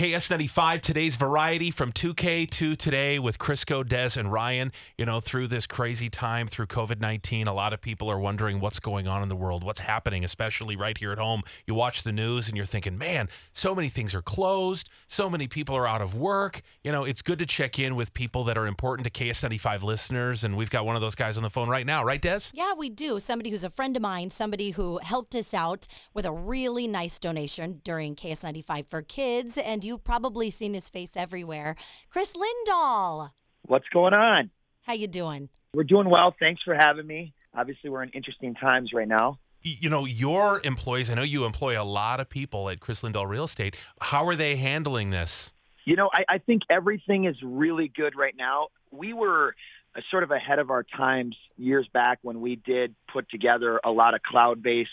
KS95, today's variety from 2K to today with Crisco, Dez, and Ryan. You know, through this crazy time, through COVID 19, a lot of people are wondering what's going on in the world, what's happening, especially right here at home. You watch the news and you're thinking, man, so many things are closed, so many people are out of work. You know, it's good to check in with people that are important to KS95 listeners. And we've got one of those guys on the phone right now, right, Dez? Yeah, we do. Somebody who's a friend of mine, somebody who helped us out with a really nice donation during KS95 for kids. And you've probably seen his face everywhere. Kris Lindahl. What's going on? How you doing? We're doing well. Thanks for having me. Obviously, we're in interesting times right now. You know, your employees, I know you employ a lot of people at Kris Lindahl Real Estate. How are they handling this? You know, I, I think everything is really good right now. We were uh, sort of ahead of our times years back when we did put together a lot of cloud based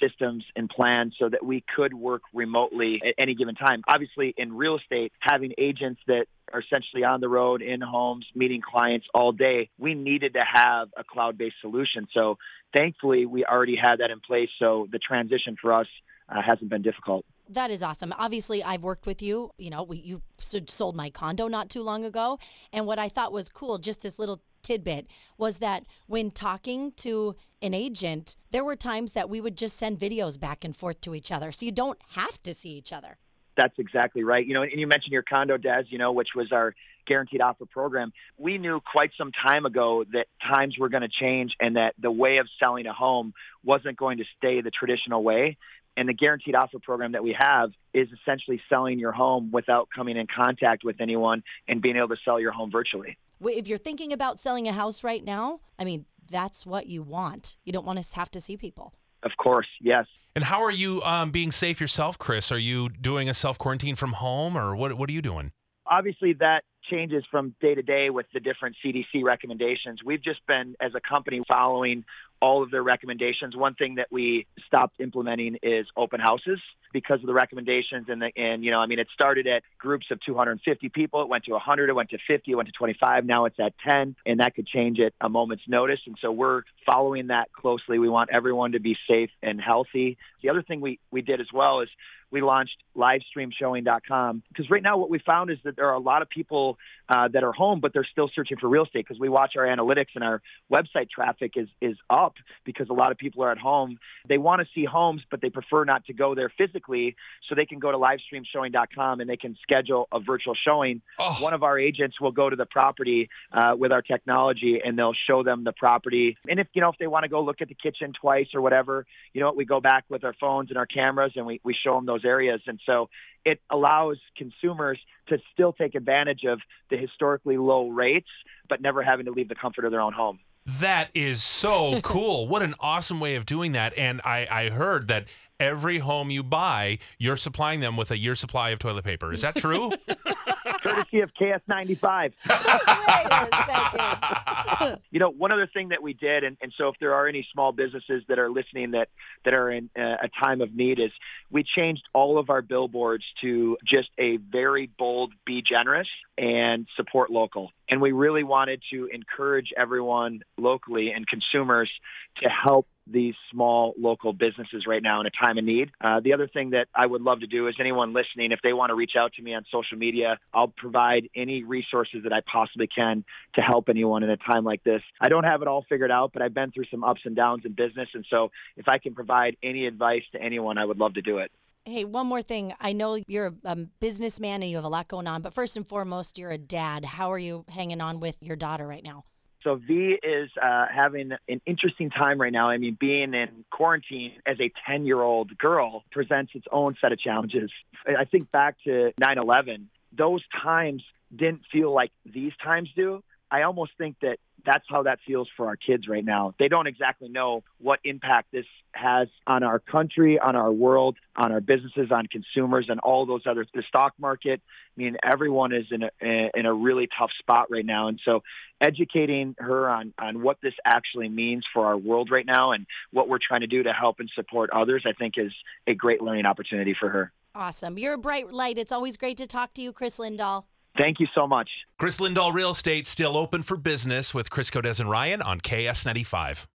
systems and plans so that we could work remotely at any given time. Obviously, in real estate, having agents that are essentially on the road in homes meeting clients all day, we needed to have a cloud based solution. So thankfully, we already had that in place. So the transition for us uh, hasn't been difficult. That is awesome. Obviously, I've worked with you. You know, we, you sold my condo not too long ago. And what I thought was cool, just this little tidbit, was that when talking to an agent, there were times that we would just send videos back and forth to each other. So you don't have to see each other. That's exactly right. You know, and you mentioned your condo, Dez, you know, which was our guaranteed offer program. We knew quite some time ago that times were going to change and that the way of selling a home wasn't going to stay the traditional way. And the guaranteed offer program that we have is essentially selling your home without coming in contact with anyone and being able to sell your home virtually. Wh- If you're thinking about selling a house right now, I mean, that's what you want. You don't want to have to see people. Of course, yes. And how are you um, being safe yourself, Kris? Are you doing a self quarantine from home or what, what are you doing? obviously that changes from day to day with the different CDC recommendations. We've just been, as a company, following all of their recommendations. One thing that we stopped implementing is open houses because of the recommendations. And, the, and you know, I mean, it started at groups of 250 people. It went to 100. It went to 50. It went to 25. Now it's at 10, and that could change at a moment's notice. And so we're following that closely. We want everyone to be safe and healthy. The other thing we, we did as well is we launched livestreamshowing.com because right now what we found is that there are a lot of people uh, that are home but they're still searching for real estate because we watch our analytics and our website traffic is is up because a lot of people are at home they want to see homes but they prefer not to go there physically so they can go to livestreamshowing.com and they can schedule a virtual showing Oh. one of our agents will go to the property uh, with our technology and they'll show them the property and if you know if they want to go look at the kitchen twice or whatever you know what we go back with our phones and our cameras and we, we show them those areas and so it allows consumers to still take advantage of the historically low rates but never having to leave the comfort of their own home That is so cool. What an awesome way of doing that. And I, I heard that every home you buy, you're supplying them with a year supply of toilet paper. Is that true? courtesy of ks95 Wait a second. you know one other thing that we did and, and so if there are any small businesses that are listening that that are in uh, a time of need is we changed all of our billboards to just a very bold be generous and support local and we really wanted to encourage everyone locally and consumers to help these small local businesses right now in a time of need. Uh, the other thing that I would love to do is anyone listening, if they want to reach out to me on social media, I'll provide any resources that I possibly can to help anyone in a time like this. I don't have it all figured out, but I've been through some ups and downs in business. And so if I can provide any advice to anyone, I would love to do it. Hey, one more thing. I know you're a businessman and you have a lot going on, but first and foremost, you're a dad. How are you hanging on with your daughter right now? So V is uh, having an interesting time right now. I mean, being in quarantine as a 10 year old girl presents its own set of challenges. I think back to 9 11, those times didn't feel like these times do. I almost think that that's how that feels for our kids right now. They don't exactly know what impact this has on our country, on our world, on our businesses, on consumers, and all those other the stock market. I mean, everyone is in a in a really tough spot right now, and so educating her on on what this actually means for our world right now and what we're trying to do to help and support others, I think is a great learning opportunity for her. Awesome. You're a bright light. It's always great to talk to you, Kris Lindahl. Thank you so much. Kris Lindahl Real Estate still open for business with Crisco, Dez and Ryan on KS95.